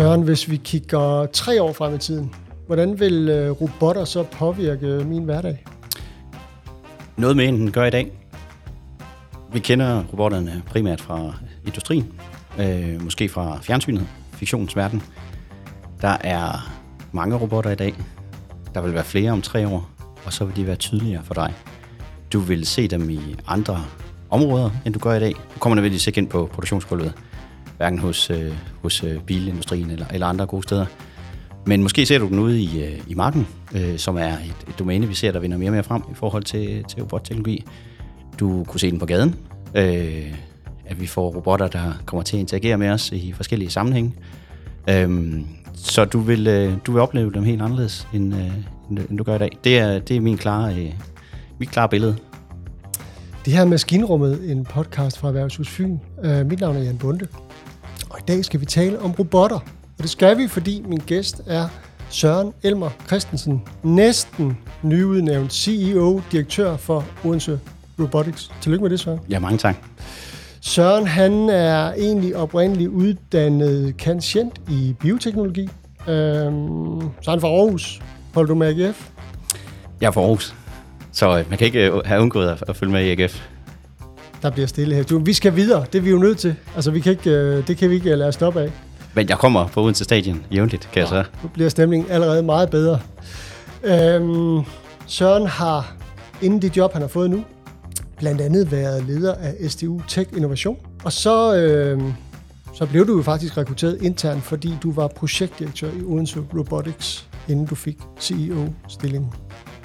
Søren, hvis vi kigger tre år frem i tiden, hvordan vil øh, robotter så påvirke øh, min hverdag? Noget mere, end den gør i dag. Vi kender robotterne primært fra industrien, øh, måske fra fjernsynet, fiktionens verden. Der er mange robotter i dag. Der vil være flere om tre år, og så vil de være tydeligere for dig. Du vil se dem i andre områder, end du gør i dag. Du kommer nødvendigvis ikke ind på produktionsgulvet, hverken hos, øh, hos øh, bilindustrien eller, eller andre gode steder. Men måske ser du den ude i, øh, i marken, øh, som er et, et domæne, vi ser, der vinder mere og mere frem i forhold til, til robotteknologi. Du kunne se den på gaden, øh, at vi får robotter, der kommer til at interagere med os i forskellige sammenhænge. Øh, så du vil, øh, du vil opleve dem helt anderledes, end, øh, end du gør i dag. Det er, det er min klare, øh, mit klare billede. Det her er Maskinrummet, en podcast fra Erhvervshus Fyn. Øh, mit navn er Jan Bunde, og i dag skal vi tale om robotter. Og det skal vi, fordi min gæst er Søren Elmer Christensen, næsten nyudnævnt CEO, direktør for Odense Robotics. Tillykke med det, Søren. Ja, mange tak. Søren, han er egentlig oprindeligt uddannet kansient i bioteknologi. Øhm, så han er fra Aarhus. Holder du med AGF? Jeg er fra Aarhus, så øh, man kan ikke øh, have undgået at, at følge med i AGF. Der bliver stille her. Du, vi skal videre. Det er vi jo nødt til. Altså, vi kan ikke, øh, det kan vi ikke lade os stoppe af. Men jeg kommer på Odense Stadion jævnligt, kan jeg så. Nu bliver stemningen allerede meget bedre. Øhm, Søren har, inden det job, han har fået nu, blandt andet været leder af SDU Tech Innovation. Og så, øh, så blev du jo faktisk rekrutteret internt, fordi du var projektdirektør i Odense Robotics, inden du fik CEO-stillingen.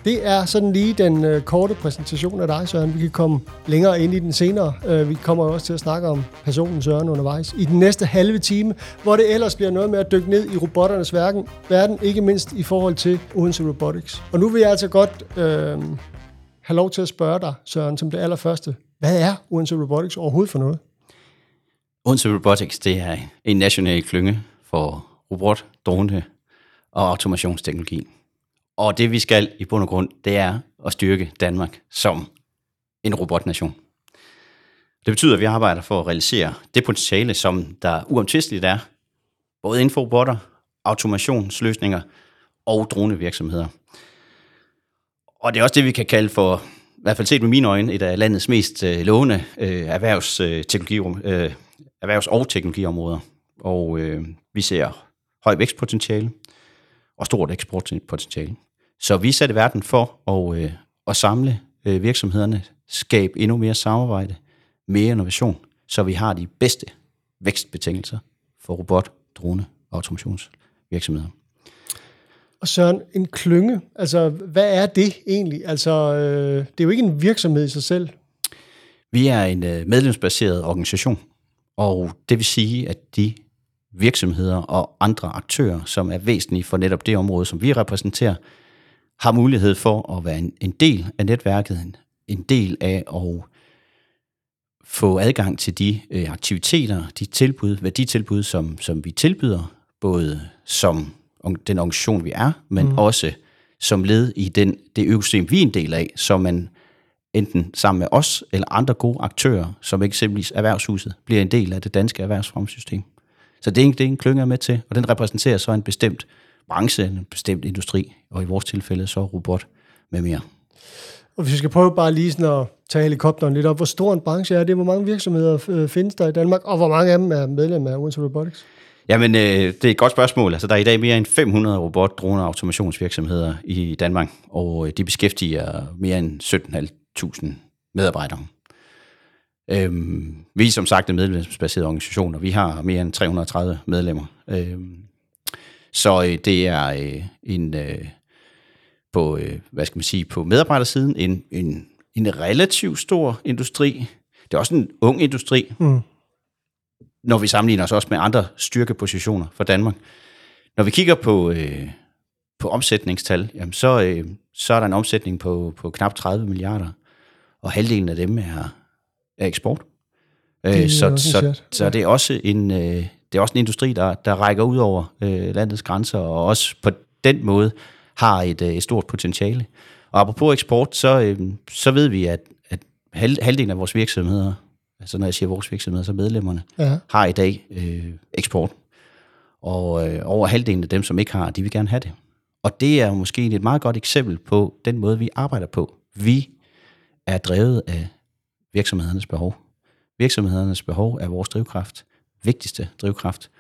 Det er sådan lige den øh, korte præsentation af dig, Søren. Vi kan komme længere ind i den senere. Øh, vi kommer også til at snakke om personen Søren undervejs i den næste halve time, hvor det ellers bliver noget med at dykke ned i robotternes verden, verden ikke mindst i forhold til Odense Robotics. Og nu vil jeg altså godt øh, have lov til at spørge dig, Søren, som det allerførste. Hvad er Odense Robotics overhovedet for noget? Odense Robotics, det er en national klynge for robot, drone og automationsteknologi. Og det vi skal i bund og grund, det er at styrke Danmark som en robotnation. Det betyder, at vi arbejder for at realisere det potentiale, som der uomtvisteligt er, både inden for robotter, automationsløsninger og dronevirksomheder. Og det er også det, vi kan kalde for, i hvert fald set med mine øjne, et af landets mest øh, lovende øh, erhvervs, øh, øh, erhvervs- og teknologiområder. Og øh, vi ser høj vækstpotentiale og stort eksportpotentiale. Så vi satte verden for at, øh, at samle øh, virksomhederne, skabe endnu mere samarbejde, mere innovation, så vi har de bedste vækstbetingelser for robot, drone og automationsvirksomheder. Og Søren, en klynge, altså hvad er det egentlig? Altså, øh, det er jo ikke en virksomhed i sig selv. Vi er en øh, medlemsbaseret organisation, og det vil sige, at de virksomheder og andre aktører, som er væsentlige for netop det område, som vi repræsenterer, har mulighed for at være en, en del af netværket, en, del af at få adgang til de øh, aktiviteter, de tilbud, værditilbud, som, som vi tilbyder, både som den organisation, vi er, men mm. også som led i den, det økosystem, vi er en del af, så man enten sammen med os eller andre gode aktører, som eksempelvis Erhvervshuset, bliver en del af det danske erhvervsfremsystem. Så det er en, det er en klynge med til, og den repræsenterer så en bestemt branche, en bestemt industri, og i vores tilfælde så robot med mere. Og hvis vi skal prøve bare lige sådan at tage helikopteren lidt op, hvor stor en branche er det? Hvor mange virksomheder øh, findes der i Danmark, og hvor mange af dem er medlem af Odense Robotics? Jamen, øh, det er et godt spørgsmål. Altså, der er i dag mere end 500 robot, drone og automationsvirksomheder i Danmark, og øh, de beskæftiger mere end 17.500 medarbejdere. Øhm, vi er som sagt en medlemsbaseret organisation, og vi har mere end 330 medlemmer. Øhm, så øh, det er øh, en øh, på øh, hvad skal man sige på medarbejdersiden en, en, en relativt stor industri. Det er også en ung industri. Mm. Når vi sammenligner os også med andre styrkepositioner for Danmark. Når vi kigger på øh, på omsætningstal, jamen så, øh, så er der en omsætning på, på knap 30 milliarder, og halvdelen af dem er, er eksport. Øh, så, så, så det er også en, øh, det er også en industri, der, der rækker ud over øh, landets grænser, og også på den måde har et, øh, et stort potentiale. Og apropos eksport, så, øh, så ved vi, at, at halv, halvdelen af vores virksomheder, altså når jeg siger vores virksomheder, så medlemmerne, ja. har i dag øh, eksport. Og øh, over halvdelen af dem, som ikke har, de vil gerne have det. Og det er måske et meget godt eksempel på den måde, vi arbejder på. Vi er drevet af virksomhedernes behov. Virksomhedernes behov er vores drivkraft, vigtigste drivkraft.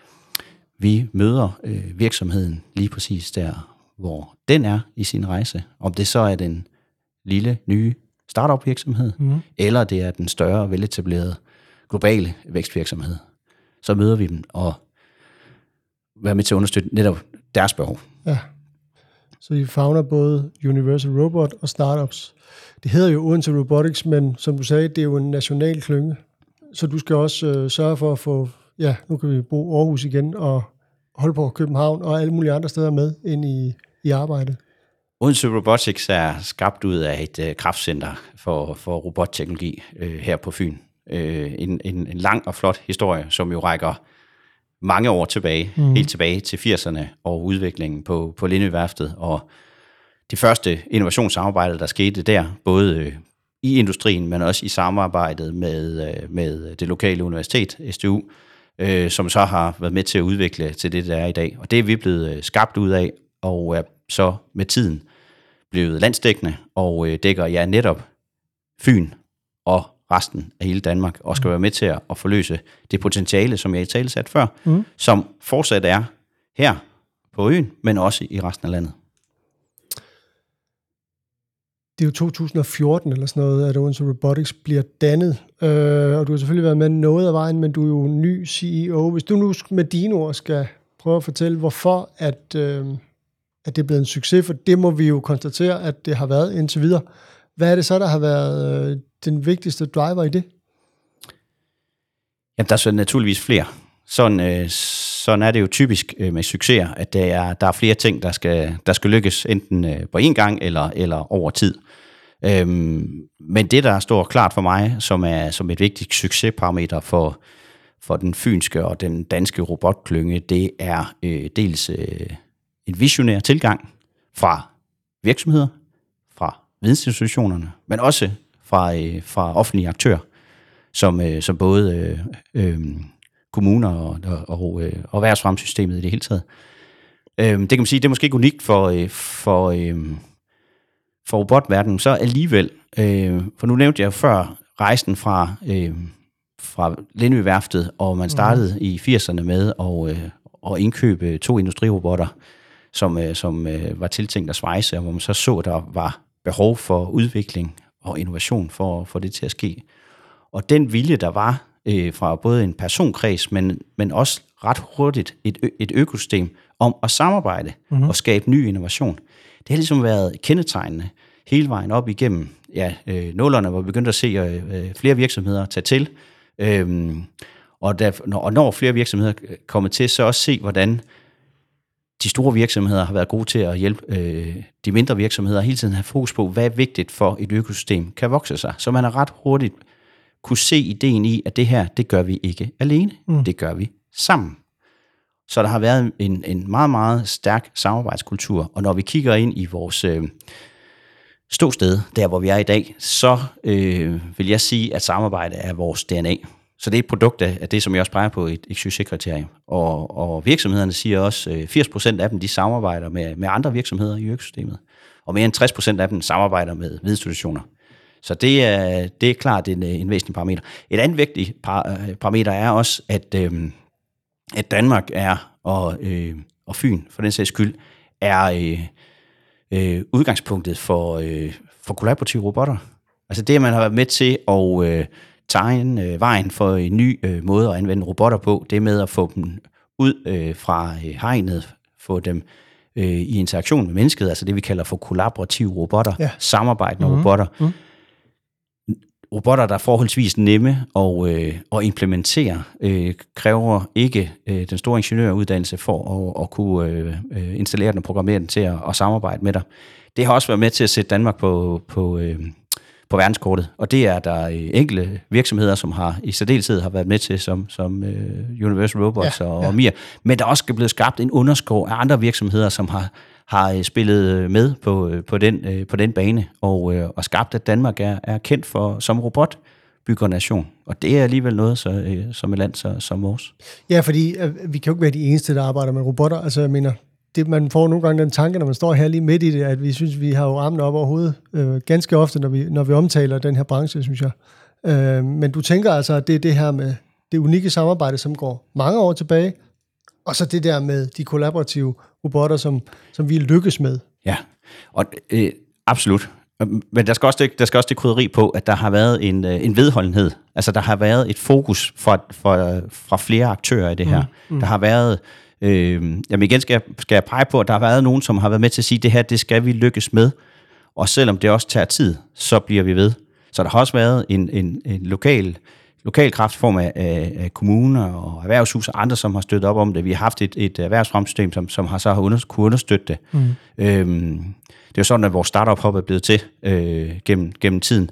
Vi møder øh, virksomheden lige præcis der, hvor den er i sin rejse. Om det så er den lille, nye startup virksomhed, mm. eller det er den større, veletablerede globale vækstvirksomhed. Så møder vi dem og være med til at understøtte netop deres behov. Ja. Så I fagner både Universal Robot og startups. Det hedder jo Odense Robotics, men som du sagde, det er jo en national klynge. Så du skal også øh, sørge for at få, ja, nu kan vi bruge Aarhus igen, og på København og alle mulige andre steder med ind i, i arbejdet. Odense Robotics er skabt ud af et øh, kraftcenter for, for robotteknologi øh, her på Fyn. Øh, en, en, en lang og flot historie, som jo rækker mange år tilbage, mm. helt tilbage til 80'erne og udviklingen på, på Lindeværftet. Og det første innovationssamarbejde, der skete der, både øh, i industrien, men også i samarbejdet med, øh, med det lokale universitet, SDU, øh, som så har været med til at udvikle til det, der er i dag. Og det er vi blevet øh, skabt ud af, og er så med tiden blevet landsdækkende, og øh, dækker ja netop Fyn og resten af hele Danmark, og skal mm. være med til at, at forløse det potentiale, som jeg i tale sat før, mm. som fortsat er her på øen, men også i resten af landet. Det er jo 2014 eller sådan noget, at Odense Robotics bliver dannet, øh, og du har selvfølgelig været med noget af vejen, men du er jo ny CEO. Hvis du nu med dine ord skal prøve at fortælle, hvorfor at, øh, at det er blevet en succes, for det må vi jo konstatere, at det har været indtil videre. Hvad er det så, der har været øh, den vigtigste driver i det? Jamen, der er så naturligvis flere. Sådan, øh, sådan er det jo typisk øh, med succeser, at der er, der er flere ting, der skal, der skal lykkes, enten øh, på én gang eller, eller over tid. Øhm, men det, der står klart for mig, som er som et vigtigt succesparameter for, for den fynske og den danske robotklynge, det er øh, dels øh, en visionær tilgang fra virksomheder, fra vidensinstitutionerne, men også fra, øh, fra offentlige aktører, som, øh, som både øh, øh, kommuner og, og, og, øh, og erhvervsfremsystemet i det hele taget. Øh, det kan man sige, det er måske ikke unikt for, øh, for, øh, for robotverdenen, så alligevel, øh, for nu nævnte jeg før rejsen fra, øh, fra Lindø-værftet, og man startede mm. i 80'erne med at, øh, at indkøbe to industrirobotter, som, øh, som øh, var tiltænkt at svejse, og hvor man så så, der var behov for udvikling og innovation for at få det til at ske. Og den vilje, der var øh, fra både en personkreds, men, men også ret hurtigt et, et økosystem om at samarbejde mm-hmm. og skabe ny innovation, det har ligesom været kendetegnende hele vejen op igennem ja, øh, nullerne, hvor vi begyndte at se øh, flere virksomheder tage til. Øhm, og, der, når, og når flere virksomheder kommer til, så også se, hvordan de store virksomheder har været gode til at hjælpe øh, de mindre virksomheder hele tiden have fokus på, hvad er vigtigt for et økosystem kan vokse sig. Så man har ret hurtigt kunne se ideen i, at det her, det gør vi ikke alene. Mm. Det gør vi sammen. Så der har været en, en meget, meget stærk samarbejdskultur. Og når vi kigger ind i vores øh, ståsted, der hvor vi er i dag, så øh, vil jeg sige, at samarbejde er vores DNA. Så det er et produkt af det, som jeg også peger på et, et succeskriterium. Og, og virksomhederne siger også, at øh, 80% af dem de samarbejder med, med andre virksomheder i økosystemet. Og mere end 60% af dem samarbejder med institutioner. Så det er, det er klart en, en væsentlig parameter. Et andet vigtigt par, øh, parameter er også, at, øh, at Danmark er, og, øh, og Fyn for den sags skyld, er øh, øh, udgangspunktet for, øh, for kollaborative robotter. Altså det, at man har været med til at... Øh, tegne øh, vejen for en ny øh, måde at anvende robotter på, det med at få dem ud øh, fra øh, hegnet, få dem øh, i interaktion med mennesket, altså det vi kalder for kollaborative robotter, ja. samarbejdende mm-hmm. robotter. Mm. Robotter, der er forholdsvis nemme at, øh, at implementere, øh, kræver ikke øh, den store ingeniøruddannelse for at, at kunne øh, øh installere den og programmere den til at, at samarbejde med dig. Det har også været med til at sætte Danmark på, på, øh, på verdenskortet. Og det er der enkelte virksomheder, som har i særdeleshed har været med til, som, som uh, Universal Robots ja, og, ja. og MIR. Men der er også blevet skabt en underskov af andre virksomheder, som har, har øh, spillet øh, med på, øh, på, den, på den bane, og, og skabt, at Danmark er, er kendt for som robot byggernation. Og det er alligevel noget så, øh, som et land så, som vores. Ja, fordi øh, vi kan jo ikke være de eneste, der arbejder med robotter. Altså, jeg mener, det, man får nogle gange den tanke, når man står her lige midt i det, at vi synes, vi har jo armene op over hovedet øh, ganske ofte, når vi, når vi omtaler den her branche, synes jeg. Øh, men du tænker altså, at det er det her med det unikke samarbejde, som går mange år tilbage, og så det der med de kollaborative robotter, som, som vi lykkes med. Ja, og øh, absolut. Men der skal, også det, der skal også det krydderi på, at der har været en, øh, en vedholdenhed. Altså, der har været et fokus fra, fra, fra flere aktører i det her. Mm, mm. Der har været... Øh, jamen igen skal jeg, skal jeg pege på, at der har været nogen, som har været med til at sige, at det her, det skal vi lykkes med. Og selvom det også tager tid, så bliver vi ved. Så der har også været en, en, en lokal, lokal kraftform af, af, af kommuner og erhvervshus og andre, som har støttet op om det. Vi har haft et, et erhvervsfremsystem, som, som har så har under, kunne understøtte det. Mm. Øhm, det er jo sådan, at vores startup-hop er blevet til øh, gennem, gennem tiden.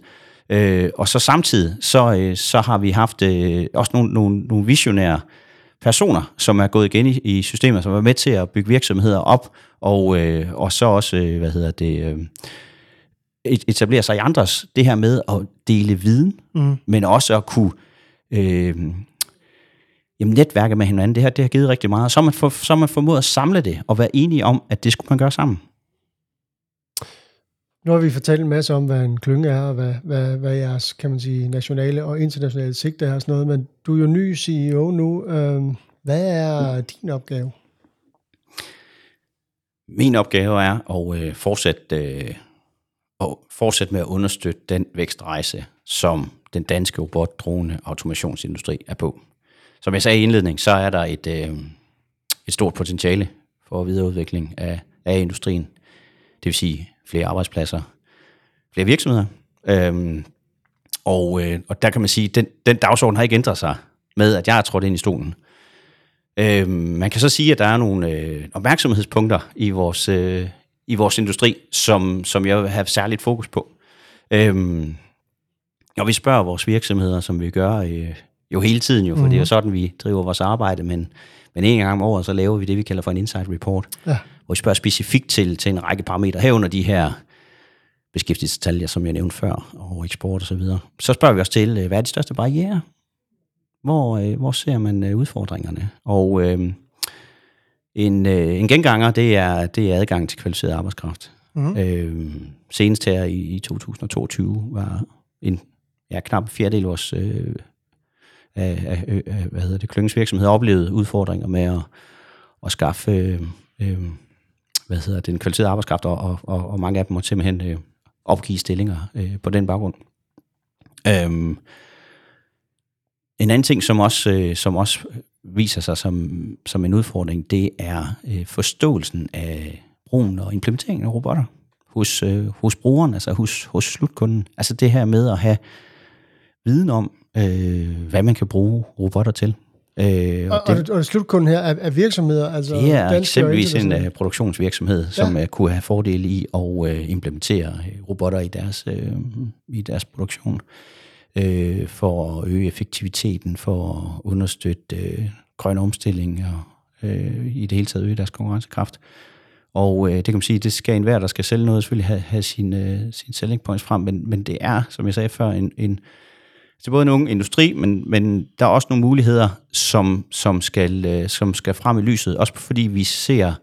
Øh, og så samtidig, så, øh, så har vi haft øh, også nogle, nogle, nogle visionære personer, som er gået igen i, i systemet, som er med til at bygge virksomheder op, og, øh, og så også, øh, hvad hedder det, øh, etablere sig i andres, det her med at dele viden, mm. men også at kunne øh, jamen, netværke med hinanden. Det her det har givet rigtig meget. Så man, for, så man formået at samle det og være enige om, at det skulle man gøre sammen. Nu har vi fortalt en masse om, hvad en klynge er, og hvad, hvad, hvad jeres kan man sige, nationale og internationale sigte er og sådan noget, men du er jo ny CEO nu. Øh, hvad er din opgave? Min opgave er at øh, fortsætte, øh, at fortsætte med at understøtte den vækstrejse, som den danske robotdrone automationsindustri er på. Som jeg sagde i indledning, så er der et, øh, et stort potentiale for videreudvikling af, af industrien. Det vil sige flere arbejdspladser, flere virksomheder. Øhm, og, øh, og der kan man sige, at den, den dagsorden har ikke ændret sig med, at jeg er trådt ind i stolen. Øhm, man kan så sige, at der er nogle øh, opmærksomhedspunkter i vores, øh, i vores industri, som, som jeg vil have særligt fokus på. Øhm, og vi spørger vores virksomheder, som vi gør øh, jo hele tiden, jo, for mm. det er jo mhm. sådan, vi driver vores arbejde, men, men en gang om året, så laver vi det, vi kalder for en insight report, ja. hvor vi spørger specifikt til, til en række parametre, herunder de her beskæftigelsestal, som jeg nævnte før, og eksport og så videre. Så spørger vi os til, øh, hvad er de største barriere? Hvor, øh, hvor ser man øh, udfordringerne? Og øh, en, øh, en genganger, det er, det er adgang til kvalificeret arbejdskraft. Mm. Øh, senest her i, i 2022 var en ja, knap fjerdedel af vores øh, af, af, af, hvad hedder det, klyngens virksomhed oplevede udfordringer med at, at skaffe øh, øh, hvad hedder det, den kvalitet arbejdskraft, og, og, og, og mange af dem måtte simpelthen øh, opgive stillinger øh, på den baggrund. Øhm, en anden ting, som også, øh, som også viser sig som, som en udfordring, det er øh, forståelsen af brugen og implementeringen af robotter hos, øh, hos brugeren, altså hos, hos slutkunden. Altså det her med at have viden om, øh, hvad man kan bruge robotter til. Øh, og, og, det, og, og slutkunden her er, er virksomheder? Altså det er eksempelvis en uh, produktionsvirksomhed, som ja. uh, kunne have fordel i at uh, implementere robotter i deres, uh, i deres produktion uh, Øh, for at øge effektiviteten, for at understøtte øh, grøn omstilling og øh, i det hele taget øge deres konkurrencekraft. Og øh, det kan man sige, det skal enhver, der skal sælge noget, selvfølgelig have, have sin, øh, sin selling points frem, men, men det er, som jeg sagde før, en, en det er både en ung industri, men, men der er også nogle muligheder, som, som, skal, øh, som skal frem i lyset. Også fordi vi ser,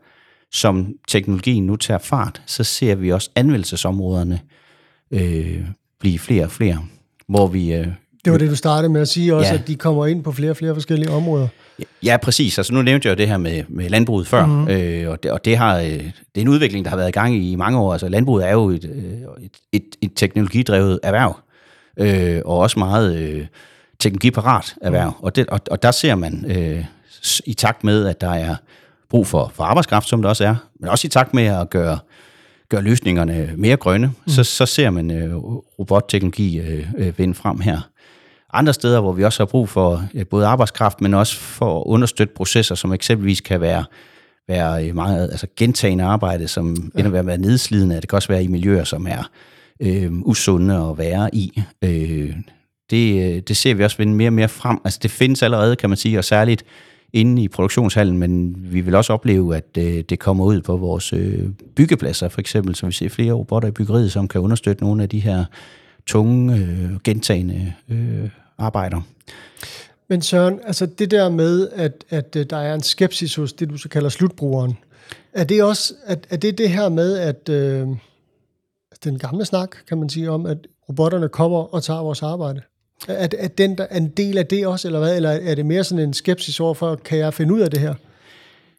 som teknologien nu tager fart, så ser vi også anvendelsesområderne øh, blive flere og flere, hvor vi... Øh, det var det, du startede med at sige også, ja. at de kommer ind på flere og flere forskellige områder. Ja, præcis. Altså nu nævnte jeg jo det her med, med landbruget før, mm-hmm. øh, og, det, og det, har, øh, det er en udvikling, der har været i gang i mange år. Altså landbruget er jo et, øh, et, et, et teknologidrevet erhverv øh, og også meget øh, teknologiparat erhverv. Mm. Og, det, og, og der ser man øh, i takt med, at der er brug for, for arbejdskraft, som der også er, men også i takt med at gøre, gøre løsningerne mere grønne, mm. så, så ser man øh, robotteknologi øh, øh, vinde frem her. Andre steder, hvor vi også har brug for øh, både arbejdskraft, men også for at understøtte processer, som eksempelvis kan være være meget altså gentagende arbejde, som ja. ender med at være nedslidende. Det kan også være i miljøer, som er øh, usunde at være i. Øh, det, det ser vi også vinde mere og mere frem. Altså det findes allerede, kan man sige, og særligt inde i produktionshallen, men vi vil også opleve, at øh, det kommer ud på vores øh, byggepladser, for eksempel, så vi ser flere robotter i byggeriet, som kan understøtte nogle af de her tunge, øh, gentagende øh, arbejder. Men Søren, altså det der med, at, at øh, der er en skepsis hos det, du så kalder slutbrugeren, er det også, at, er det det her med, at øh, den gamle snak, kan man sige, om, at robotterne kommer og tager vores arbejde? Er, er den der, er en del af det også, eller hvad? Eller er det mere sådan en skepsis overfor, kan jeg finde ud af det her?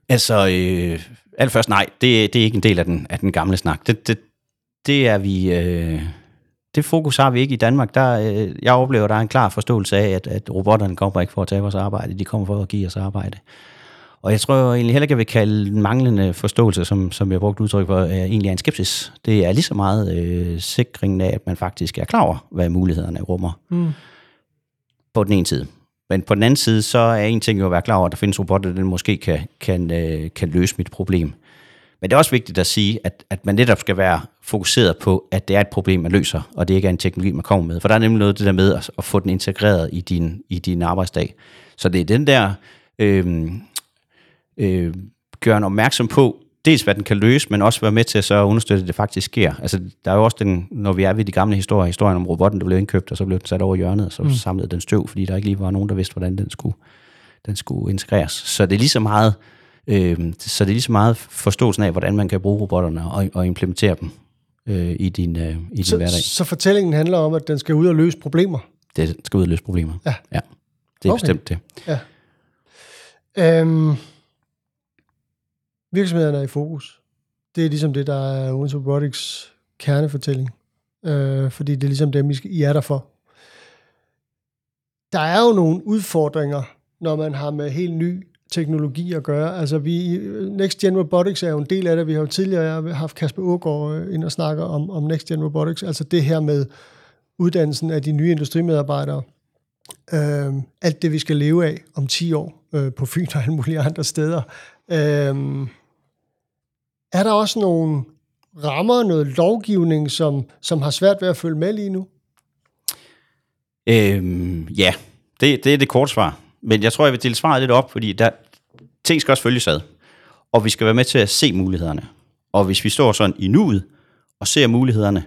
Altså, øh, allerførst nej, det, det er ikke en del af den, af den gamle snak. Det, det, det er vi... Øh, det fokus har vi ikke i Danmark. Der, øh, jeg oplever, der er en klar forståelse af, at, at robotterne kommer ikke for at tage vores arbejde. De kommer for at give os arbejde. Og jeg tror egentlig heller ikke, jeg vil kalde manglende forståelse, som, som jeg har brugt udtryk for, er egentlig er en skepsis. Det er lige så meget øh, sikringen af, at man faktisk er klar over, hvad mulighederne rummer. Mm. På den ene side. Men på den anden side, så er en ting jo at være klar over, at der findes robotter, der måske kan, kan, øh, kan løse mit problem. Men det er også vigtigt at sige, at, at man netop skal være fokuseret på, at det er et problem, man løser, og det ikke er en teknologi, man kommer med. For der er nemlig noget det der med at, at få den integreret i din, i din arbejdsdag. Så det er den der øh, øh, gøre en opmærksom på, dels hvad den kan løse, men også være med til at så understøtte, at det faktisk sker. Altså, der er jo også den, når vi er ved de gamle historier, historien om robotten, der blev indkøbt, og så blev den sat over hjørnet, og så mm. samlede den støv, fordi der ikke lige var nogen, der vidste, hvordan den skulle, den skulle integreres. Så det er lige så meget, øh, så det er lige så meget forståelsen af, hvordan man kan bruge robotterne og, og implementere dem øh, i din, øh, i din så, hverdag. Så fortællingen handler om, at den skal ud og løse problemer? Det skal ud og løse problemer. Ja. ja. Det er Okay. bestemt det. Ja. Øhm, virksomhederne er i fokus. Det er ligesom det, der er Odense Robotics kernefortælling. Øh, fordi det er ligesom dem, I skal- I er der for. Der er jo nogle udfordringer, når man har med helt ny teknologi at gøre. Altså vi, Next Gen Robotics er jo en del af det. Vi har jo tidligere haft Kasper Ågaard øh, ind og snakker om, om Next Gen Robotics. Altså det her med uddannelsen af de nye industrimedarbejdere øh, alt det, vi skal leve af om 10 år øh, på Fyn og alle mulige andre steder. Øh, er der også nogle rammer, noget lovgivning, som, som har svært ved at følge med lige nu? Øhm, ja, det, det er det korte svar. Men jeg tror, jeg vil dele svaret lidt op, fordi der, ting skal også følges ad. Og vi skal være med til at se mulighederne. Og hvis vi står sådan i nuet og ser mulighederne,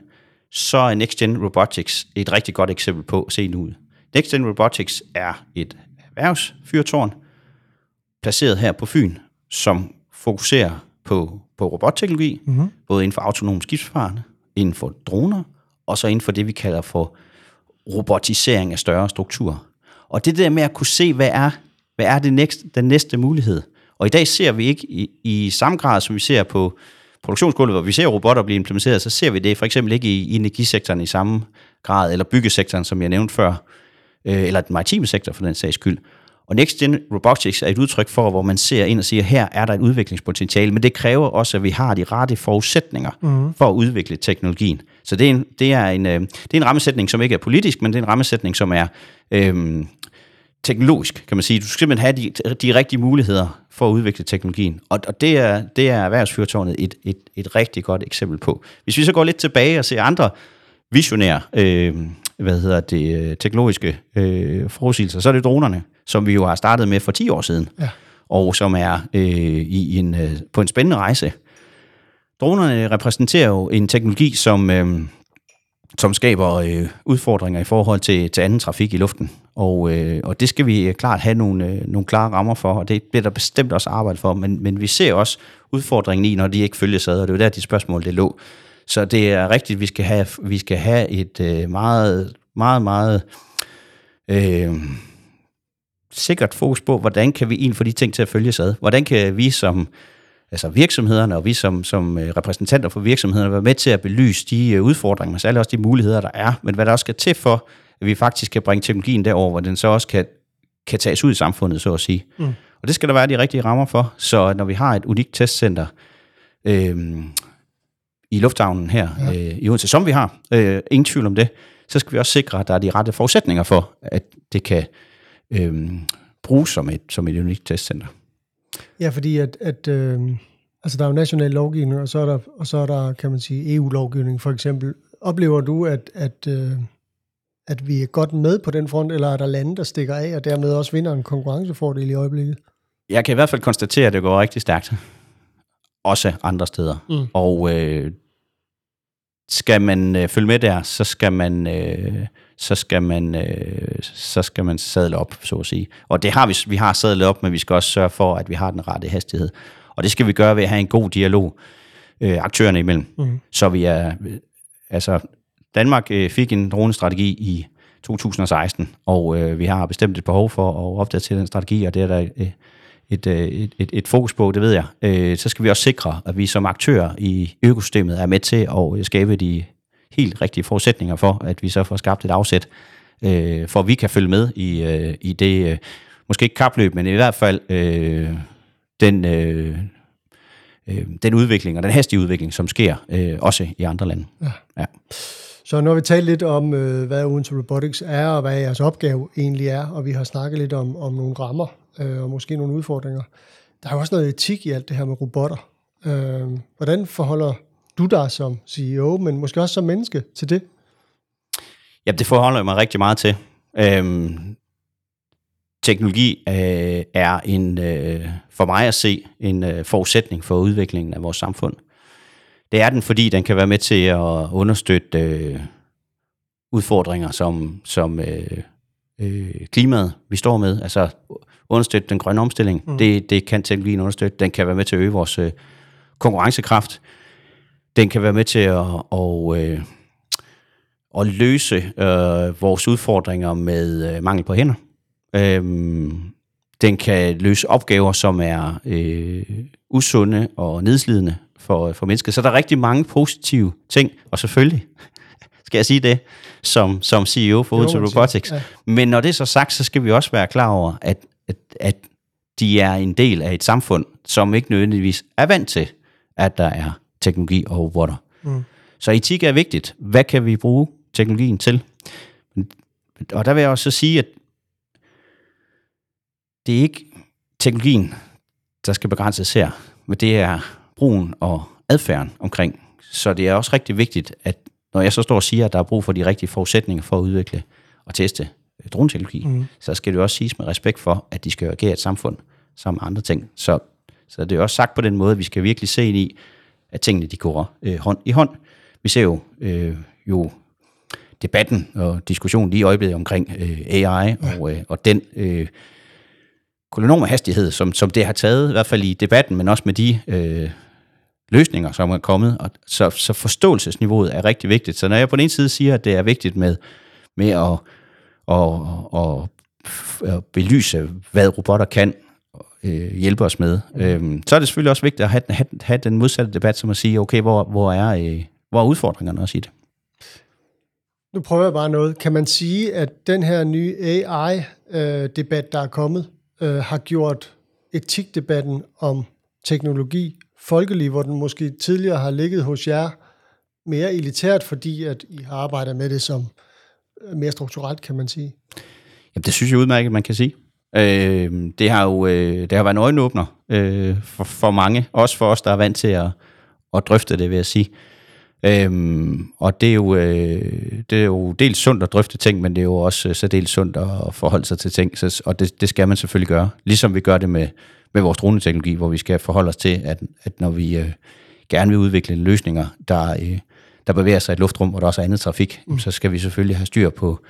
så er Next Gen Robotics et rigtig godt eksempel på at se nuet. Next Gen Robotics er et erhvervsfyrtårn, placeret her på Fyn, som fokuserer på, på robotteknologi, mm-hmm. både inden for autonom skibsfart, inden for droner, og så inden for det, vi kalder for robotisering af større strukturer. Og det der med at kunne se, hvad er, hvad er det næste, den næste mulighed. Og i dag ser vi ikke i, i samme grad, som vi ser på produktionsgulvet, hvor vi ser robotter blive implementeret, så ser vi det for eksempel ikke i, i energisektoren i samme grad, eller byggesektoren, som jeg nævnte før, øh, eller den maritime sektor for den sags skyld. Og Next Gen Robotics er et udtryk for, hvor man ser ind og siger, her er der et udviklingspotentiale, men det kræver også, at vi har de rette forudsætninger mm. for at udvikle teknologien. Så det er, en, det, er en, øh, det er en rammesætning, som ikke er politisk, men det er en rammesætning, som er øh, teknologisk, kan man sige. Du skal simpelthen have de, de rigtige muligheder for at udvikle teknologien. Og, og det er, det er erhvervsfyrtårnet et, et, et rigtig godt eksempel på. Hvis vi så går lidt tilbage og ser andre visionære øh, hvad hedder det, øh, teknologiske øh, forudsigelser, så er det dronerne, som vi jo har startet med for 10 år siden, Ja. og som er øh, i en, øh, på en spændende rejse. Dronerne repræsenterer jo en teknologi, som, øh, som skaber øh, udfordringer i forhold til, til anden trafik i luften. Og, øh, og det skal vi klart have nogle, øh, nogle klare rammer for, og det bliver der bestemt også arbejde for, men, men vi ser også udfordringen i, når de ikke følges ad, og det er jo der, de spørgsmål det lå. Så det er rigtigt, vi skal have, vi skal have et øh, meget, meget, meget øh, sikkert fokus på, hvordan kan vi egentlig få de ting til at følges ad? Hvordan kan vi som altså virksomhederne, og vi som, som øh, repræsentanter for virksomhederne være med til at belyse de øh, udfordringer, men særligt også de muligheder, der er, men hvad der også skal til for, at vi faktisk kan bringe teknologien derover, hvor den så også kan, kan tages ud i samfundet, så at sige. Mm. Og det skal der være de rigtige rammer for, så når vi har et unikt testcenter øh, i lufthavnen her ja. øh, i Odense, som vi har, øh, ingen tvivl om det, så skal vi også sikre, at der er de rette forudsætninger for, at det kan øh, bruges som et, som et unikt testcenter. Ja, fordi at, at øh, altså der er jo national lovgivning, og så er der, og så er der kan man sige, EU-lovgivning for eksempel. Oplever du, at, at, øh, at vi er godt med på den front, eller er der lande, der stikker af, og dermed også vinder en konkurrencefordel i øjeblikket? Jeg kan i hvert fald konstatere, at det går rigtig stærkt. Også andre steder. Mm. Og øh, skal man øh, følge med der, så skal man, øh, så skal man, øh, så skal man sadle op, så at sige. Og det har vi, vi har sadlet op, men vi skal også sørge for, at vi har den rette hastighed. Og det skal vi gøre ved at have en god dialog øh, aktørerne imellem. Mm. Så vi er, altså Danmark øh, fik en dronestrategi i 2016, og øh, vi har bestemt et behov for at opdatere den strategi, og det er der øh, et, øh, et, et, et fokus på, det ved jeg. Øh, så skal vi også sikre, at vi som aktør i økosystemet er med til at skabe de helt rigtige forudsætninger for, at vi så får skabt et afsæt, øh, for at vi kan følge med i, øh, i det, øh, måske ikke kapløb, men i hvert fald øh, den, øh, øh, den udvikling og den hastige udvikling, som sker øh, også i andre lande. Ja. Ja. Så nu har vi talt lidt om, øh, hvad Odense Robotics er, og hvad jeres opgave egentlig er, og vi har snakket lidt om, om nogle rammer, øh, og måske nogle udfordringer. Der er jo også noget etik i alt det her med robotter. Øh, hvordan forholder du dig som CEO, men måske også som menneske til det? Ja, det forholder jeg mig rigtig meget til. Øhm, teknologi øh, er en, øh, for mig at se en øh, forudsætning for udviklingen af vores samfund. Det er den, fordi den kan være med til at understøtte øh, udfordringer som, som øh, øh, klimaet, vi står med. Altså understøtte den grønne omstilling. Mm. Det, det kan teknologien understøtte. Den kan være med til at øge vores øh, konkurrencekraft. Den kan være med til at, og, øh, at løse øh, vores udfordringer med øh, mangel på hænder. Øhm, den kan løse opgaver, som er øh, usunde og nedslidende for, for mennesket. Så der er rigtig mange positive ting, og selvfølgelig skal jeg sige det, som, som CEO for Odense Robotics. Ja. Men når det er så sagt, så skal vi også være klar over, at, at, at de er en del af et samfund, som ikke nødvendigvis er vant til, at der er teknologi og robotter. Mm. Så etik er vigtigt. Hvad kan vi bruge teknologien til? Og der vil jeg også sige, at det er ikke teknologien, der skal begrænses her, men det er brugen og adfærden omkring. Så det er også rigtig vigtigt, at når jeg så står og siger, at der er brug for de rigtige forudsætninger for at udvikle og teste droneteknologi, mm. så skal det også siges med respekt for, at de skal agere et samfund som andre ting. Så, så det er også sagt på den måde, at vi skal virkelig se ind i, at tingene de går øh, hånd i hånd. Vi ser jo, øh, jo debatten og diskussionen lige i øjeblikket omkring øh, AI og, øh, og den øh, kolonome hastighed, som, som det har taget, i hvert fald i debatten, men også med de øh, løsninger, som er kommet. Og så, så forståelsesniveauet er rigtig vigtigt. Så når jeg på den ene side siger, at det er vigtigt med, med at, at, at belyse, hvad robotter kan øh, hjælpe os med, øh, så er det selvfølgelig også vigtigt at have, have, have den modsatte debat, som at sige, okay, hvor, hvor, er, øh, hvor er udfordringerne også i det? Nu prøver jeg bare noget. Kan man sige, at den her nye AI-debat, øh, der er kommet, øh, har gjort etikdebatten om teknologi folkelig, hvor den måske tidligere har ligget hos jer mere elitært, fordi at I har arbejdet med det som mere strukturelt, kan man sige? Jamen, det synes jeg udmærket, man kan sige. Øh, det har jo øh, det har været en øjenåbner øh, for, for mange, også for os, der er vant til at, at drøfte det, vil jeg sige. Øhm, og det er, jo, øh, det er jo dels sundt at drøfte ting, men det er jo også øh, så dels sundt at forholde sig til ting, så, og det, det skal man selvfølgelig gøre. Ligesom vi gør det med, med vores droneteknologi, hvor vi skal forholde os til, at, at når vi øh, gerne vil udvikle løsninger, der, øh, der bevæger sig i et luftrum, hvor der også er andet trafik, mm. så skal vi selvfølgelig have styr på,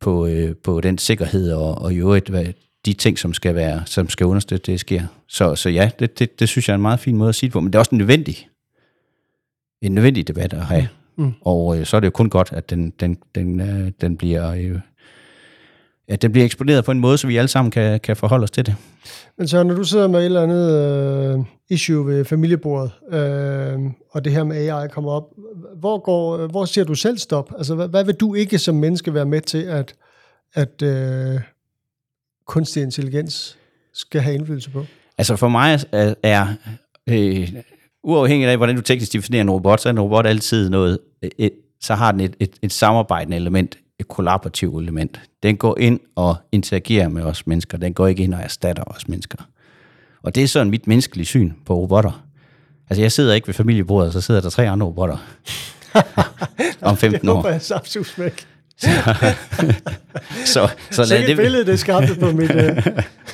på, øh, på den sikkerhed og, og i øvrigt hvad, de ting, som skal, være, som skal understøtte, det sker. Så, så ja, det, det, det synes jeg er en meget fin måde at sige det på, men det er også nødvendigt en nødvendig debat at have. Mm. mm. Og øh, så er det jo kun godt, at den, den, den, øh, den bliver... Øh, at den bliver eksponeret på en måde, så vi alle sammen kan, kan forholde os til det. Men så når du sidder med et eller andet øh, issue ved familiebordet, øh, og det her med AI kommer op, hvor, går, hvor ser du selv stop? Altså, hvad, hvad vil du ikke som menneske være med til, at, at øh, kunstig intelligens skal have indflydelse på? Altså for mig er, er øh, uafhængigt af, hvordan du teknisk definerer en robot, så er en robot altid noget, et, så har den et, et, et samarbejdende element, et kollaborativt element. Den går ind og interagerer med os mennesker. Den går ikke ind og erstatter os mennesker. Og det er sådan mit menneskelige syn på robotter. Altså, jeg sidder ikke ved familiebordet, så sidder der tre andre robotter om 15 år. Det håber jeg Så, så, så, Så det billede, det skabte på mit... Øh,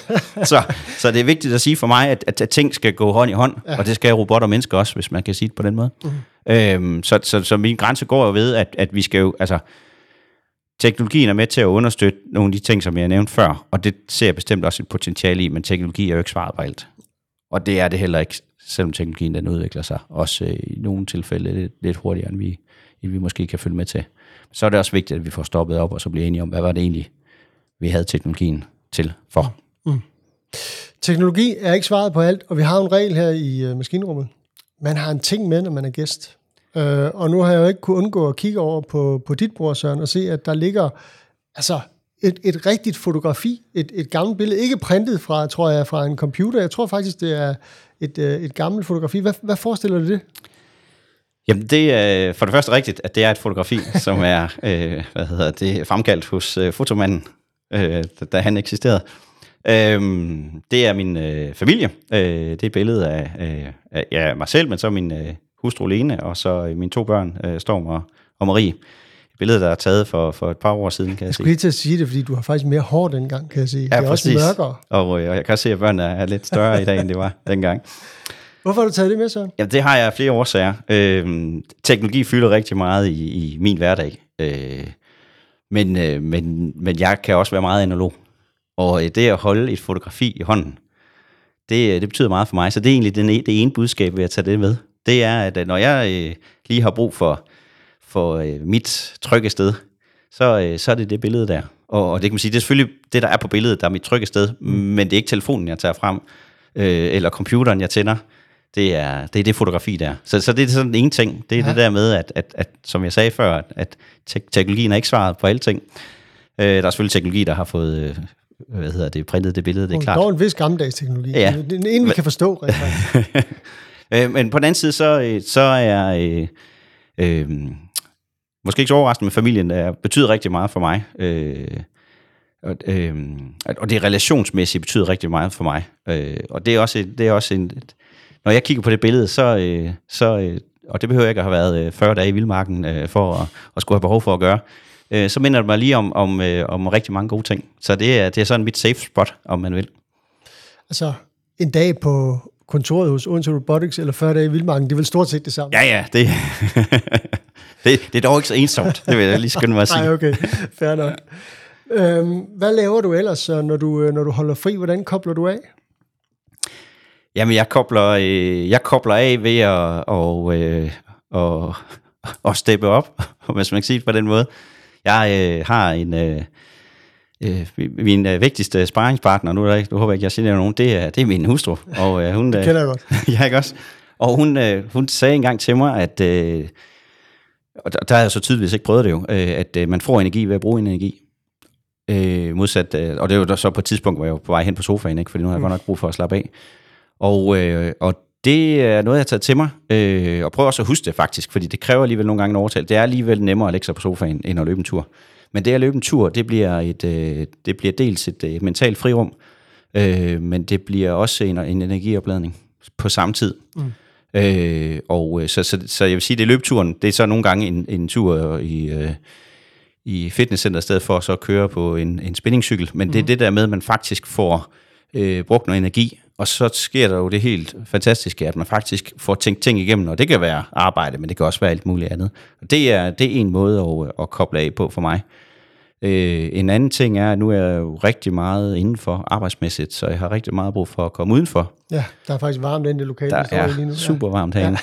så, så det er vigtigt at sige for mig, at, at, at ting skal gå hånd i hånd, ja. og det skal robotter og mennesker også, hvis man kan sige det på den måde. Mm. Øhm, så, så, så min grænse går jo ved, at, at vi skal jo, altså, teknologien er med til at understøtte nogle af de ting, som jeg nævnte før, og det ser jeg bestemt også et potentiale i, men teknologi er jo ikke svaret på alt. Og det er det heller ikke, selvom teknologien den udvikler sig, også øh, i nogle tilfælde lidt, lidt hurtigere, end vi, end vi måske kan følge med til. Så er det også vigtigt, at vi får stoppet op, og så bliver enige om, hvad var det egentlig, vi havde teknologien til for. Mm. Teknologi er ikke svaret på alt, og vi har en regel her i øh, maskinrummet. Man har en ting med, når man er gæst. Uh, og nu har jeg jo ikke kunnet undgå at kigge over på, på dit bord, Søren, og se, at der ligger altså et, et rigtigt fotografi, et, et gammelt billede, ikke printet fra, tror jeg, fra en computer. Jeg tror faktisk, det er et, uh, et gammelt fotografi. Hvad, hvad forestiller det det? Jamen, det er for det første rigtigt, at det er et fotografi, som er øh, hvad hedder det, fremkaldt hos øh, fotomanden, øh, da han eksisterede. Øhm, det er min øh, familie. Øh, det er et billede af, øh, af ja, mig selv, men så min øh, hustru Lene, og så øh, mine to børn, øh, Storm og, og Marie. Et billede, der er taget for, for et par år siden, kan jeg, jeg skulle lige til at sige det, fordi du har faktisk mere hår dengang, kan jeg sige. Ja, det er præcis. også mørkere. Og, øh, og jeg kan se, at børnene er lidt større i dag, end det var dengang. Hvorfor har du taget det med, Søren? Jamen, det har jeg flere årsager. Øh, teknologi fylder rigtig meget i, i min hverdag. Øh, men, øh, men, men jeg kan også være meget analog. Og det at holde et fotografi i hånden, det, det betyder meget for mig. Så det er egentlig den, det ene budskab ved at tage det med. Det er, at når jeg øh, lige har brug for, for øh, mit trygge sted, så, øh, så er det det billede der. Og, og det kan man sige, det er selvfølgelig det, der er på billedet, der er mit trygge sted, mm. men det er ikke telefonen, jeg tager frem, øh, eller computeren, jeg tænder. Det er, det er det fotografi der. Så, så det er sådan en ting. Det er ja. det der med, at, at, at, som jeg sagde før, at, at teknologien er ikke svaret på alle ting. Øh, der er selvfølgelig teknologi, der har fået øh, hvad hedder det, printet det billede, det er klart. Der er en vis gammeldags teknologi. Ja. Det er en, vi kan forstå. øh, men på den anden side, så, øh, så er... Øh, øh, måske ikke så overraskende, men familien er, betyder rigtig meget for mig. Øh, og, øh, og det relationsmæssige betyder rigtig meget for mig. Øh, og det er også, det er også en... Når jeg kigger på det billede, så, øh, så øh, og det behøver jeg ikke at have været øh, 40 dage i Vildmarken øh, for at, at skulle have behov for at gøre, øh, så minder det mig lige om, om, øh, om rigtig mange gode ting. Så det er, det er sådan mit safe spot, om man vil. Altså, en dag på kontoret hos Odense Robotics, eller 40 dage i Vildmarken, det er vel stort set det samme? Ja, ja, det, det, det er dog ikke så ensomt, det vil jeg lige skynde mig at sige. Nej, okay, fair nok. Øhm, hvad laver du ellers, når du, øh, når du holder fri? Hvordan kobler du af? Jamen, jeg kobler, øh, jeg kobler af ved at og, øh, og, og steppe op, hvis man kan sige det på den måde. Jeg øh, har en... Øh, øh, min øh, vigtigste sparringspartner, nu, er der, nu håber jeg ikke, jeg siger nogen, det er, det er min hustru. Og, øh, hun, det kender jeg godt. ja, ikke også? Og hun, øh, hun sagde engang til mig, at, øh, og der, der har jeg så tydeligvis ikke prøvet det jo, øh, at øh, man får energi ved at bruge energi. Øh, modsat, øh, og det var så på et tidspunkt, hvor jeg var på vej hen på sofaen, ikke? fordi nu har jeg mm. godt nok brug for at slappe af. Og, øh, og det er noget, jeg har taget til mig, øh, og prøver også at huske det faktisk, fordi det kræver alligevel nogle gange en overtale. Det er alligevel nemmere at lægge sig på sofaen, end at løbe en tur. Men det at løbe en tur, det bliver, et, øh, det bliver dels et, et mentalt frirum, øh, men det bliver også en, en energiopladning på samme tid. Mm. Øh, og så, så, så jeg vil sige, det er løbeturen, det er så nogle gange en, en tur i, øh, i fitnesscenter, i stedet for så at køre på en, en spændingscykel. Men mm. det er det der med, at man faktisk får øh, brugt noget energi, og så sker der jo det helt fantastiske, at man faktisk får tænkt ting igennem, og det kan være arbejde, men det kan også være alt muligt andet. Og det er, det er en måde at, at koble af på for mig. Øh, en anden ting er, at nu er jeg jo rigtig meget indenfor arbejdsmæssigt, så jeg har rigtig meget brug for at komme udenfor. Ja, der er faktisk varmt inde i lokalet. Der er lige nu. super varmt herinde.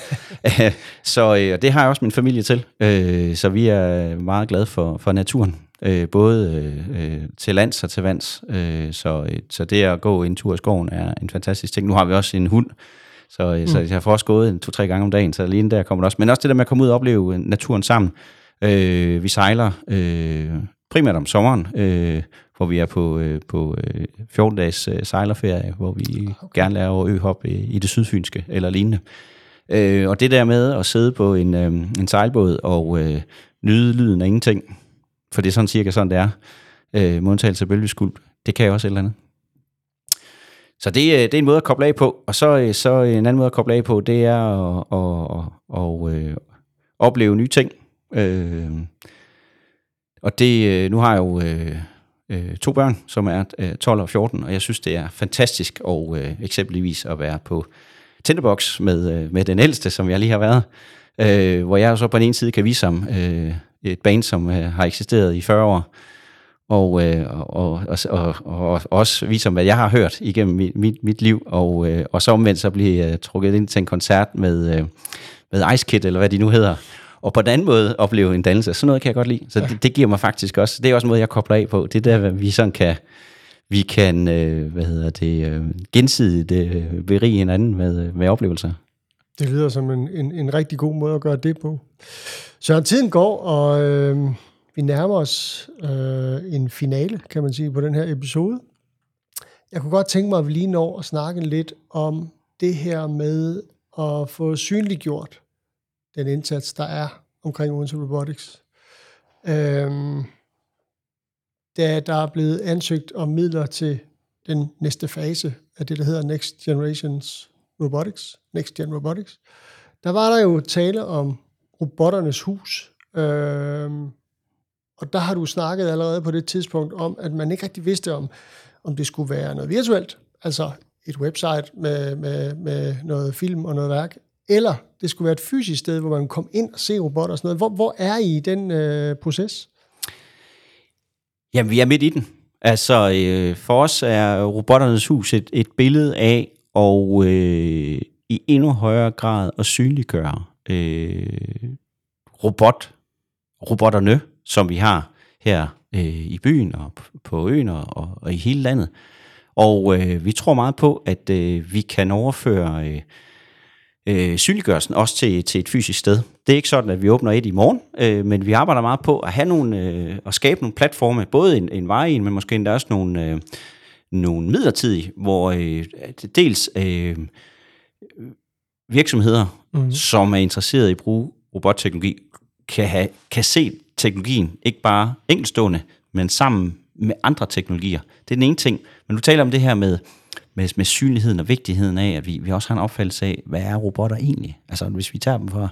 Ja. så øh, det har jeg også min familie til, øh, så vi er meget glade for, for naturen øh, både øh, til lands og til vands. Øh, så, øh, så det at gå en tur i skoven er en fantastisk ting. Nu har vi også en hund, så, øh, mm. så jeg har for også gået en to-tre gange om dagen, så lige der kommer det også. Men også det der med at komme ud og opleve naturen sammen. Øh, vi sejler øh, primært om sommeren, øh, hvor vi er på, øh, på øh, 14-dages øh, sejlerferie, hvor vi okay. gerne laver øhop i, i det sydfynske eller lignende. Øh, og det der med at sidde på en, øh, en sejlbåd og øh, nyde lyden af ingenting, for det er sådan cirka sådan, det er. Øh, modtagelse af bølgeskuld, det kan jeg også et eller andet. Så det, øh, det er en måde at koble af på. Og så, øh, så en anden måde at koble af på, det er at, at, at, at, at øh, opleve nye ting. Øh, og det, øh, nu har jeg jo øh, øh, to børn, som er øh, 12 og 14, og jeg synes, det er fantastisk og øh, eksempelvis at være på Tinderbox med, øh, med den ældste, som jeg lige har været, øh, hvor jeg så på den ene side kan vise ham øh, et band, som øh, har eksisteret i 40 år, og, øh, og, og, og, og også vise ham, hvad jeg har hørt igennem mit, mit, mit liv, og, øh, og så omvendt så blive øh, trukket ind til en koncert med, øh, med Ice Kid, eller hvad de nu hedder, og på den anden måde opleve en dannelse. Sådan noget kan jeg godt lide. Så ja. det, det giver mig faktisk også, det er også en måde, jeg kobler af på. Det er der, vi sådan kan, vi kan øh, hvad hedder det, øh, gensidigt øh, berige hinanden med, med oplevelser. Det lyder som en, en, en rigtig god måde at gøre det på. Så tiden går, og øh, vi nærmer os øh, en finale, kan man sige, på den her episode. Jeg kunne godt tænke mig, at vi lige når at snakke lidt om det her med at få synliggjort den indsats, der er omkring Odense Robotics. Øhm, da der er blevet ansøgt om midler til den næste fase af det, der hedder Next Generations Robotics, Next Gen Robotics, der var der jo tale om robotternes hus. Øhm, og der har du snakket allerede på det tidspunkt om, at man ikke rigtig vidste om, om det skulle være noget virtuelt, altså et website med, med, med noget film og noget værk, eller det skulle være et fysisk sted, hvor man kom ind og se robotter og sådan noget. Hvor, hvor er I i den øh, proces? Jamen, vi er midt i den. Altså, øh, for os er Robotternes Hus et, et billede af og øh, i endnu højere grad at synliggøre øh, robot, robotterne, som vi har her øh, i byen og på øen og, og, og i hele landet. Og øh, vi tror meget på, at øh, vi kan overføre øh, øh, synliggørelsen også til, til et fysisk sted. Det er ikke sådan, at vi åbner et i morgen, øh, men vi arbejder meget på at have nogle, øh, at skabe nogle platforme, både en, en vej men måske endda også nogle, øh, nogle midlertidige, hvor øh, dels øh, virksomheder, mm. som er interesseret i at bruge robotteknologi, kan, have, kan se teknologien, ikke bare enkeltstående, men sammen med andre teknologier. Det er den ene ting. Men du taler om det her med, med, med synligheden og vigtigheden af, at vi, vi også har en opfattelse af, hvad er robotter egentlig? Altså hvis vi tager dem fra,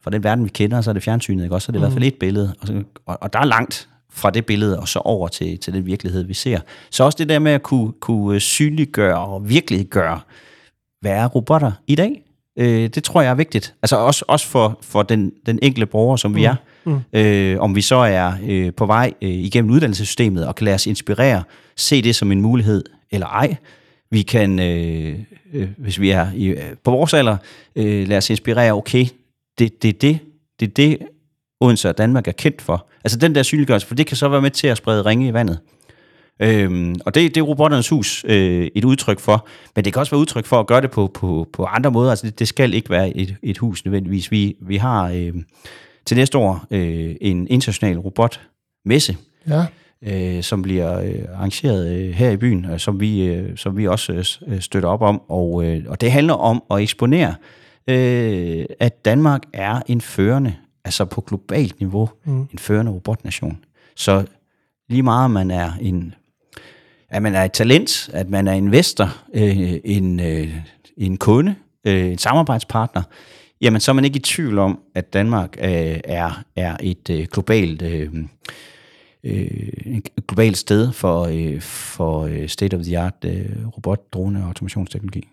fra den verden, vi kender, så er det fjernsynet, ikke? Også, så er det mm. i hvert fald mm. et billede. Og, så, og, og der er langt fra det billede og så over til, til den virkelighed, vi ser. Så også det der med at kunne, kunne synliggøre og virkeliggøre, hvad er robotter i dag? Øh, det tror jeg er vigtigt. Altså også, også for, for den, den enkelte borger, som vi mm. er. Mm. Øh, om vi så er øh, på vej øh, igennem uddannelsessystemet og kan lade os inspirere, se det som en mulighed eller ej. Vi kan, øh, øh, hvis vi er i, øh, på vores alder, øh, lade os inspirere, okay, det, det, det, det det, Odense og Danmark er kendt for. Altså den der synliggørelse, for det kan så være med til at sprede ringe i vandet. Øhm, og det, det er Robotternes Hus øh, et udtryk for, men det kan også være udtryk for at gøre det på, på, på andre måder. Altså det, det skal ikke være et, et hus nødvendigvis. Vi, vi har øh, til næste år øh, en international robotmesse, ja øh, som bliver øh, arrangeret øh, her i byen, øh, som, vi, øh, som vi også øh, støtter op om. Og, øh, og det handler om at eksponere, øh, at Danmark er en førende altså på globalt niveau, mm. en førende robotnation. Så lige meget man er en at man er et talent, at man er investor, øh, en, øh, en kunde, øh, en samarbejdspartner, jamen så er man ikke i tvivl om, at Danmark øh, er, er et øh, globalt øh, øh, et globalt sted for, øh, for øh, state-of-the-art øh, robot, drone og automationsteknologi.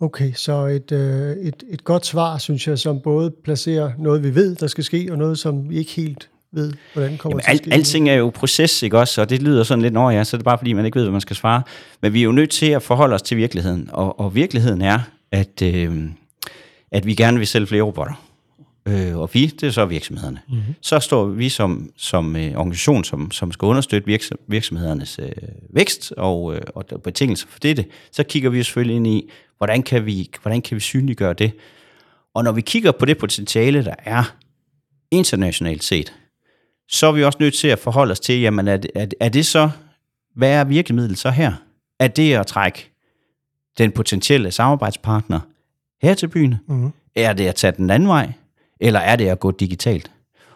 Okay, så et, øh, et, et godt svar, synes jeg, som både placerer noget, vi ved, der skal ske, og noget, som vi ikke helt ved, hvordan kommer Jamen, til at ske. Alting er jo proces, ikke også? Og det lyder sådan lidt, når ja, så er det bare fordi, man ikke ved, hvad man skal svare. Men vi er jo nødt til at forholde os til virkeligheden. Og, og virkeligheden er, at, øh, at vi gerne vil sælge flere robotter. Øh, og vi, det er så virksomhederne. Mm-hmm. Så står vi som, som øh, organisation, som, som skal understøtte virksom, virksomhedernes øh, vækst og, øh, og betingelser for det. Så kigger vi selvfølgelig ind i, hvordan kan vi, hvordan kan vi synliggøre det? Og når vi kigger på det potentiale, der er internationalt set, så er vi også nødt til at forholde os til, jamen er det, er, er det så, hvad er virkemidlet så her? Er det at trække den potentielle samarbejdspartner her til byen? Mm-hmm. Er det at tage den anden vej? Eller er det at gå digitalt?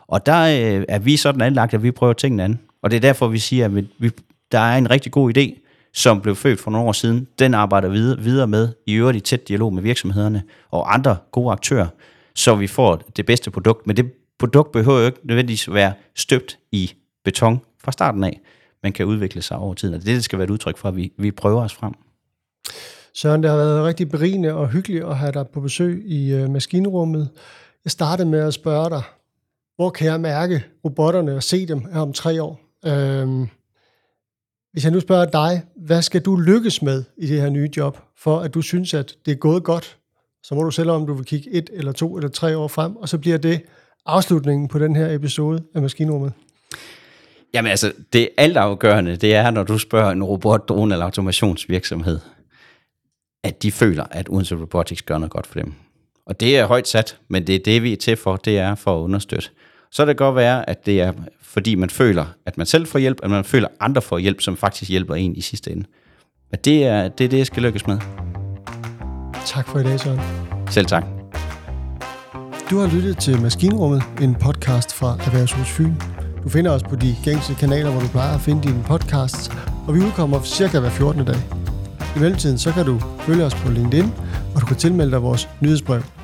Og der øh, er vi sådan anlagt, at vi prøver tingene an. Og det er derfor, vi siger, at vi, der er en rigtig god idé, som blev født for nogle år siden. Den arbejder videre, videre med, i øvrigt i tæt dialog med virksomhederne og andre gode aktører, så vi får det bedste produkt. Men det produkt behøver jo ikke nødvendigvis være støbt i beton fra starten af, men kan udvikle sig over tiden. Og det, det skal være et udtryk for, at vi, vi prøver os frem. Søren, det har været rigtig berigende og hyggeligt at have dig på besøg i øh, maskinrummet. Jeg startede med at spørge dig, hvor kan jeg mærke robotterne og se dem her om tre år? Øhm, hvis jeg nu spørger dig, hvad skal du lykkes med i det her nye job, for at du synes, at det er gået godt? Så må du selv om du vil kigge et eller to eller tre år frem, og så bliver det afslutningen på den her episode af Maskinrummet. Jamen altså, det altafgørende, det er, når du spørger en robot, drone eller automationsvirksomhed, at de føler, at Odense Robotics gør noget godt for dem. Og det er højt sat, men det er det, vi er til for, det er for at understøtte. Så kan det godt være, at det er, fordi man føler, at man selv får hjælp, at man føler, at andre får hjælp, som faktisk hjælper en i sidste ende. Men det er det, er det jeg skal lykkes med. Tak for i dag, Søren. Selv tak. Du har lyttet til Maskinrummet, en podcast fra Erhvervshus Fyn. Du finder os på de gængse kanaler, hvor du plejer at finde dine podcasts, og vi udkommer cirka hver 14. dag. I mellemtiden så kan du følge os på LinkedIn, og du kan tilmelde dig vores nyhedsbrev.